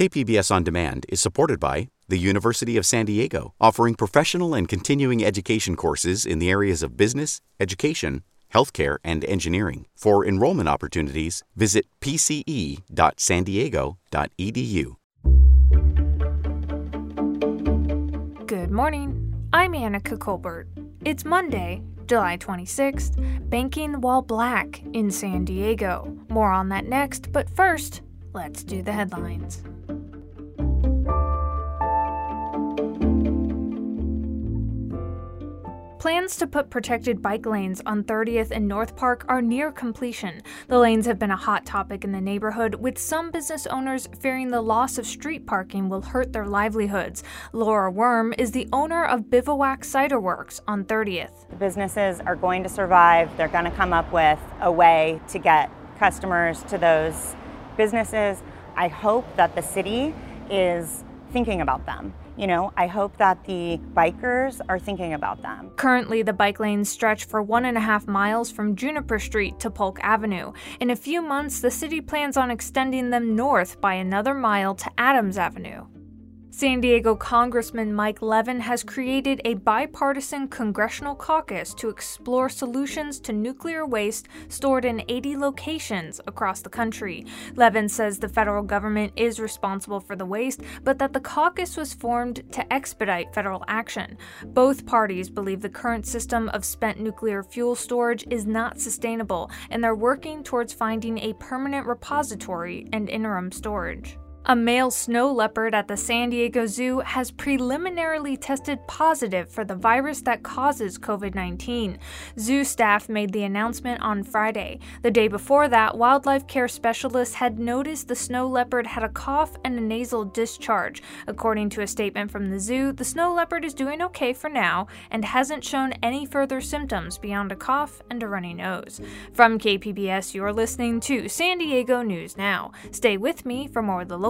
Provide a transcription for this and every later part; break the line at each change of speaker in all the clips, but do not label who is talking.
KPBS On Demand is supported by the University of San Diego, offering professional and continuing education courses in the areas of business, education, healthcare, and engineering. For enrollment opportunities, visit pce.sandiego.edu.
Good morning. I'm Anica Colbert. It's Monday, July 26th, banking while black in San Diego. More on that next, but first, let's do the headlines. Plans to put protected bike lanes on 30th and North Park are near completion. The lanes have been a hot topic in the neighborhood, with some business owners fearing the loss of street parking will hurt their livelihoods. Laura Worm is the owner of Bivouac Cider Works on 30th.
Businesses are going to survive. They're going to come up with a way to get customers to those businesses. I hope that the city is thinking about them. You know, I hope that the bikers are thinking about them.
Currently, the bike lanes stretch for one and a half miles from Juniper Street to Polk Avenue. In a few months, the city plans on extending them north by another mile to Adams Avenue. San Diego Congressman Mike Levin has created a bipartisan congressional caucus to explore solutions to nuclear waste stored in 80 locations across the country. Levin says the federal government is responsible for the waste, but that the caucus was formed to expedite federal action. Both parties believe the current system of spent nuclear fuel storage is not sustainable, and they're working towards finding a permanent repository and interim storage. A male snow leopard at the San Diego Zoo has preliminarily tested positive for the virus that causes COVID 19. Zoo staff made the announcement on Friday. The day before that, wildlife care specialists had noticed the snow leopard had a cough and a nasal discharge. According to a statement from the zoo, the snow leopard is doing okay for now and hasn't shown any further symptoms beyond a cough and a runny nose. From KPBS, you're listening to San Diego News Now. Stay with me for more of the local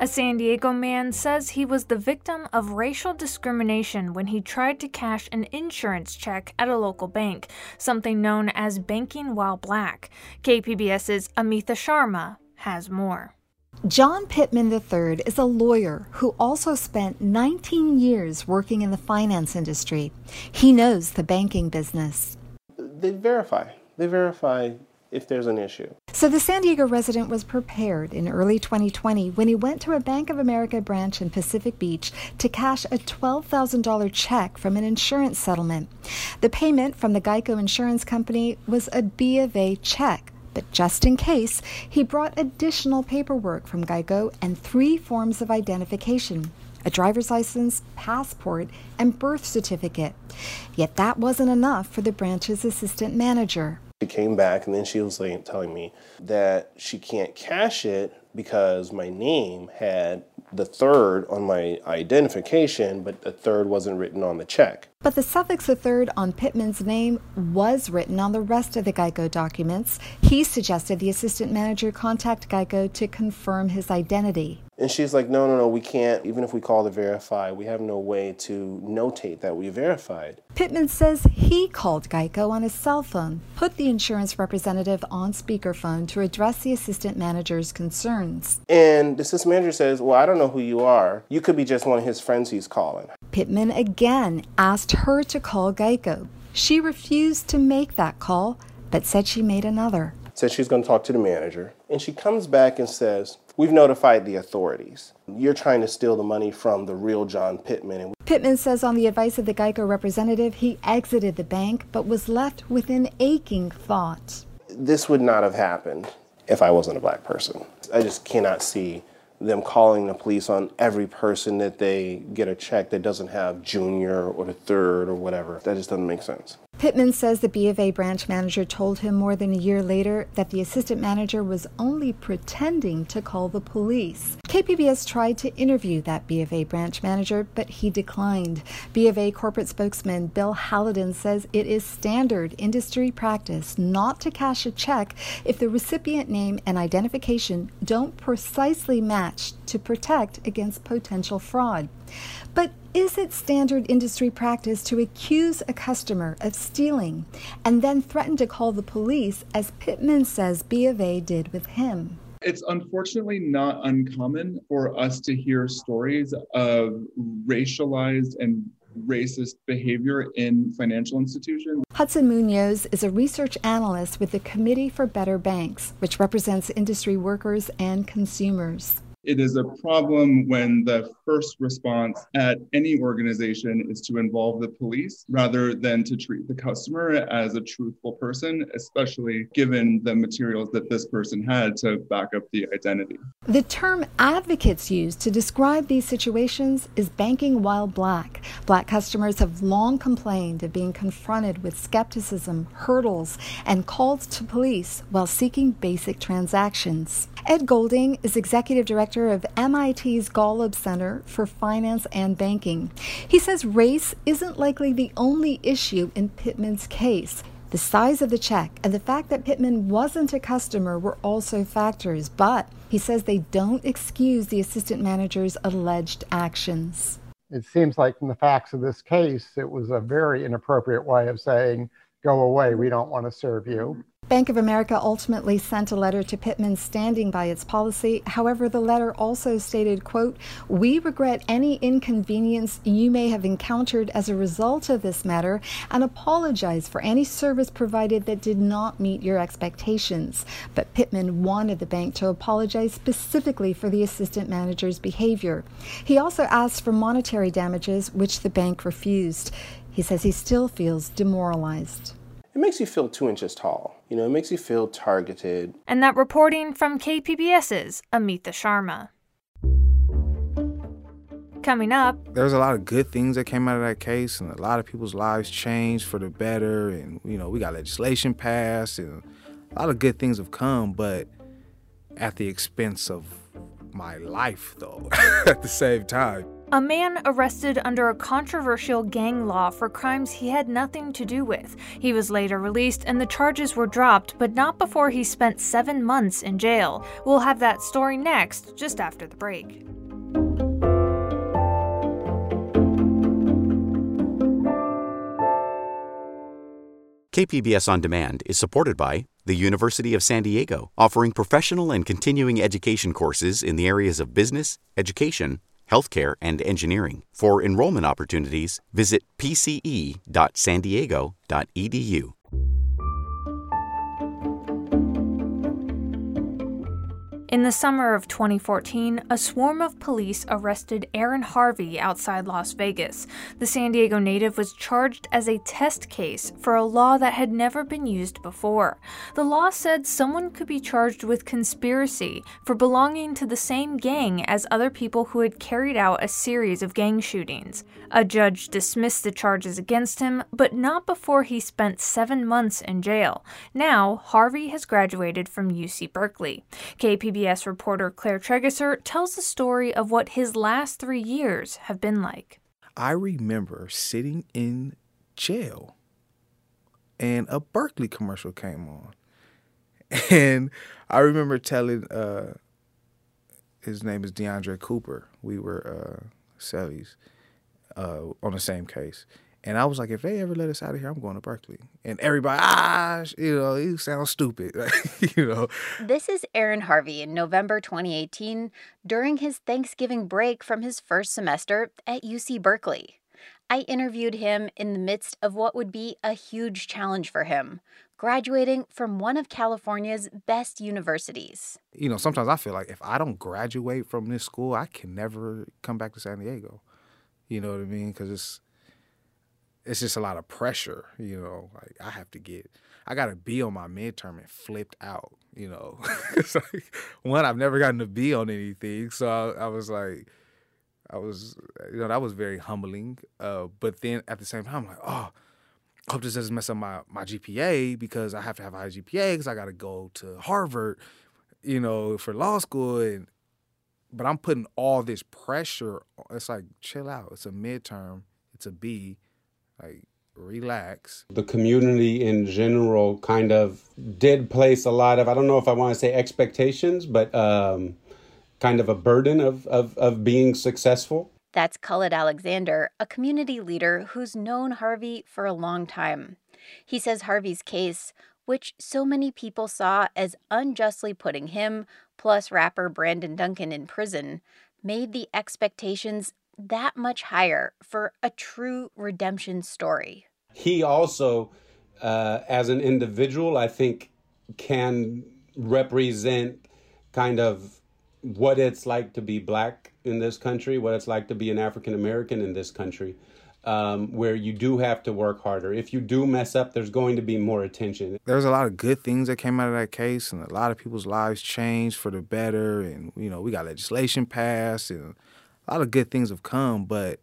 A San Diego man says he was the victim of racial discrimination when he tried to cash an insurance check at a local bank, something known as banking while black. KPBS's Amita Sharma has more.
John Pittman III is a lawyer who also spent 19 years working in the finance industry. He knows the banking business.
They verify. They verify if there's an issue.
So the San Diego resident was prepared in early 2020 when he went to a Bank of America branch in Pacific Beach to cash a $12,000 check from an insurance settlement. The payment from the Geico Insurance Company was a B of A check. But just in case, he brought additional paperwork from Geico and three forms of identification a driver's license, passport, and birth certificate. Yet that wasn't enough for the branch's assistant manager.
She came back and then she was like telling me that she can't cash it because my name had the third on my identification, but the third wasn't written on the check.
But the suffix the third on Pittman's name was written on the rest of the Geico documents. He suggested the assistant manager contact Geico to confirm his identity.
And she's like, no, no, no, we can't. Even if we call to verify, we have no way to notate that we verified.
Pittman says he called Geico on his cell phone, put the insurance representative on speakerphone to address the assistant manager's concerns.
And the assistant manager says, well, I don't know who you are. You could be just one of his friends he's calling.
Pittman again asked her to call Geico. She refused to make that call, but said she made another.
Said she's going to talk to the manager. And she comes back and says, We've notified the authorities. You're trying to steal the money from the real John Pittman.
Pittman says, on the advice of the Geico representative, he exited the bank but was left with an aching thought.
This would not have happened if I wasn't a black person. I just cannot see them calling the police on every person that they get a check that doesn't have junior or the third or whatever. That just doesn't make sense.
Pittman says the B of A branch manager told him more than a year later that the assistant manager was only pretending to call the police. KPBS tried to interview that B of A branch manager, but he declined. B of A corporate spokesman Bill Halldin says it is standard industry practice not to cash a check if the recipient name and identification don't precisely match to protect against potential fraud. But is it standard industry practice to accuse a customer of stealing and then threaten to call the police, as Pittman says B of A did with him?
It's unfortunately not uncommon for us to hear stories of racialized and racist behavior in financial institutions.
Hudson Munoz is a research analyst with the Committee for Better Banks, which represents industry workers and consumers.
It is a problem when the first response at any organization is to involve the police rather than to treat the customer as a truthful person, especially given the materials that this person had to back up the identity.
The term advocates use to describe these situations is banking while black. Black customers have long complained of being confronted with skepticism, hurdles, and calls to police while seeking basic transactions. Ed Golding is executive director of MIT's Golub Center for Finance and Banking. He says race isn't likely the only issue in Pittman's case. The size of the check and the fact that Pittman wasn't a customer were also factors, but he says they don't excuse the assistant manager's alleged actions.
It seems like, from the facts of this case, it was a very inappropriate way of saying, go away, we don't want to serve you.
Bank of America ultimately sent a letter to Pittman standing by its policy. However, the letter also stated, quote, "We regret any inconvenience you may have encountered as a result of this matter and apologize for any service provided that did not meet your expectations." But Pittman wanted the bank to apologize specifically for the assistant manager's behavior. He also asked for monetary damages, which the bank refused. He says he still feels demoralized
it makes you feel two inches tall. You know, it makes you feel targeted.
And that reporting from KPBS's Amita Sharma. Coming up,
there's a lot of good things that came out of that case, and a lot of people's lives changed for the better. And you know, we got legislation passed, and a lot of good things have come, but at the expense of my life, though. at the same time.
A man arrested under a controversial gang law for crimes he had nothing to do with. He was later released and the charges were dropped, but not before he spent seven months in jail. We'll have that story next, just after the break.
KPBS On Demand is supported by the University of San Diego, offering professional and continuing education courses in the areas of business, education, healthcare, and engineering. For enrollment opportunities, visit pce.sandiego.edu.
In the summer of 2014, a swarm of police arrested Aaron Harvey outside Las Vegas. The San Diego native was charged as a test case for a law that had never been used before. The law said someone could be charged with conspiracy for belonging to the same gang as other people who had carried out a series of gang shootings. A judge dismissed the charges against him, but not before he spent seven months in jail. Now, Harvey has graduated from UC Berkeley. KPB PBS reporter Claire Trageser tells the story of what his last three years have been like.
I remember sitting in jail and a Berkeley commercial came on. And I remember telling uh, his name is DeAndre Cooper. We were uh, Cellies uh, on the same case. And I was like, if they ever let us out of here, I'm going to Berkeley. And everybody, ah, you know, you sound stupid, you know.
This is Aaron Harvey in November 2018 during his Thanksgiving break from his first semester at UC Berkeley. I interviewed him in the midst of what would be a huge challenge for him graduating from one of California's best universities.
You know, sometimes I feel like if I don't graduate from this school, I can never come back to San Diego. You know what I mean? Because it's it's just a lot of pressure, you know. Like I have to get, I got to be on my midterm and flipped out, you know. it's like one, I've never gotten a B on anything, so I, I, was like, I was, you know, that was very humbling. Uh, but then at the same time, I'm like, oh, hope this doesn't mess up my, my GPA because I have to have a high GPA because I got to go to Harvard, you know, for law school. And but I'm putting all this pressure. It's like chill out. It's a midterm. It's a B. Like relax.
The community in general kind of did place a lot of I don't know if I want to say expectations, but um, kind of a burden of of of being successful.
That's Khalid Alexander, a community leader who's known Harvey for a long time. He says Harvey's case, which so many people saw as unjustly putting him plus rapper Brandon Duncan in prison, made the expectations that much higher for a true redemption story.
He also, uh, as an individual, I think can represent kind of what it's like to be black in this country, what it's like to be an African American in this country, um, where you do have to work harder. If you do mess up, there's going to be more attention.
There's a lot of good things that came out of that case, and a lot of people's lives changed for the better. And you know, we got legislation passed, and a lot of good things have come, but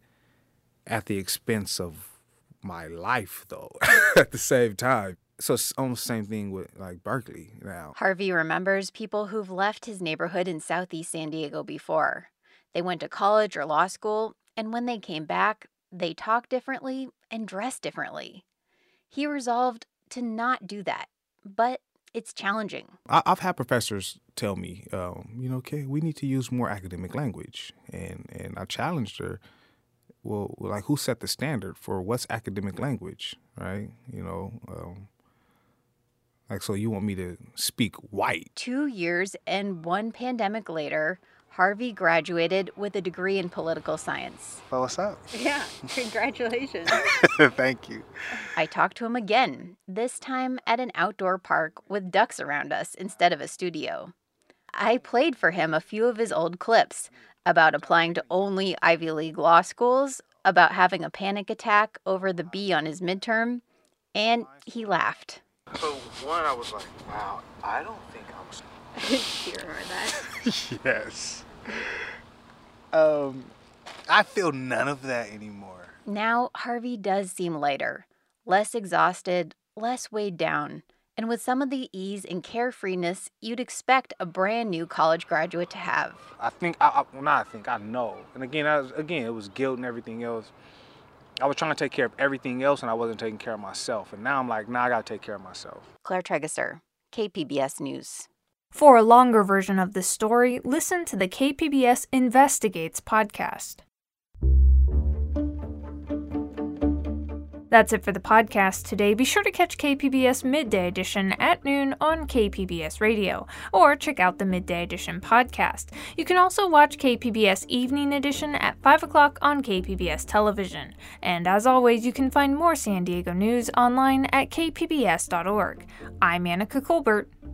at the expense of my life, though. at the same time so it's almost the same thing with like Berkeley now.
Harvey remembers people who've left his neighborhood in Southeast San Diego before. They went to college or law school, and when they came back, they talked differently and dressed differently. He resolved to not do that, but it's challenging.
I, have had professors tell me, um, you know, okay, we need to use more academic language, and and I challenged her. Well, like, who set the standard for what's academic language, right? You know, um, like, so you want me to speak white?
Two years and one pandemic later, Harvey graduated with a degree in political science.
Well, what's up?
Yeah, congratulations.
Thank you.
I talked to him again, this time at an outdoor park with ducks around us instead of a studio. I played for him a few of his old clips about applying to only Ivy League law schools, about having a panic attack over the B on his midterm, and he laughed.
So one, I was like, wow, I don't think I'm.
you remember that?
yes. Um, I feel none of that anymore.
Now Harvey does seem lighter, less exhausted, less weighed down, and with some of the ease and carefreeness you'd expect a brand new college graduate to have.
I think, I, I, well, not I think, I know. And again, I was, again, it was guilt and everything else. I was trying to take care of everything else and I wasn't taking care of myself. And now I'm like, nah, I gotta take care of myself.
Claire Trageser, KPBS News.
For a longer version of this story, listen to the KPBS Investigates podcast. That's it for the podcast today. Be sure to catch KPBS Midday Edition at noon on KPBS Radio, or check out the Midday Edition podcast. You can also watch KPBS Evening Edition at 5 o'clock on KPBS Television. And as always, you can find more San Diego news online at kpbs.org. I'm Anica Colbert.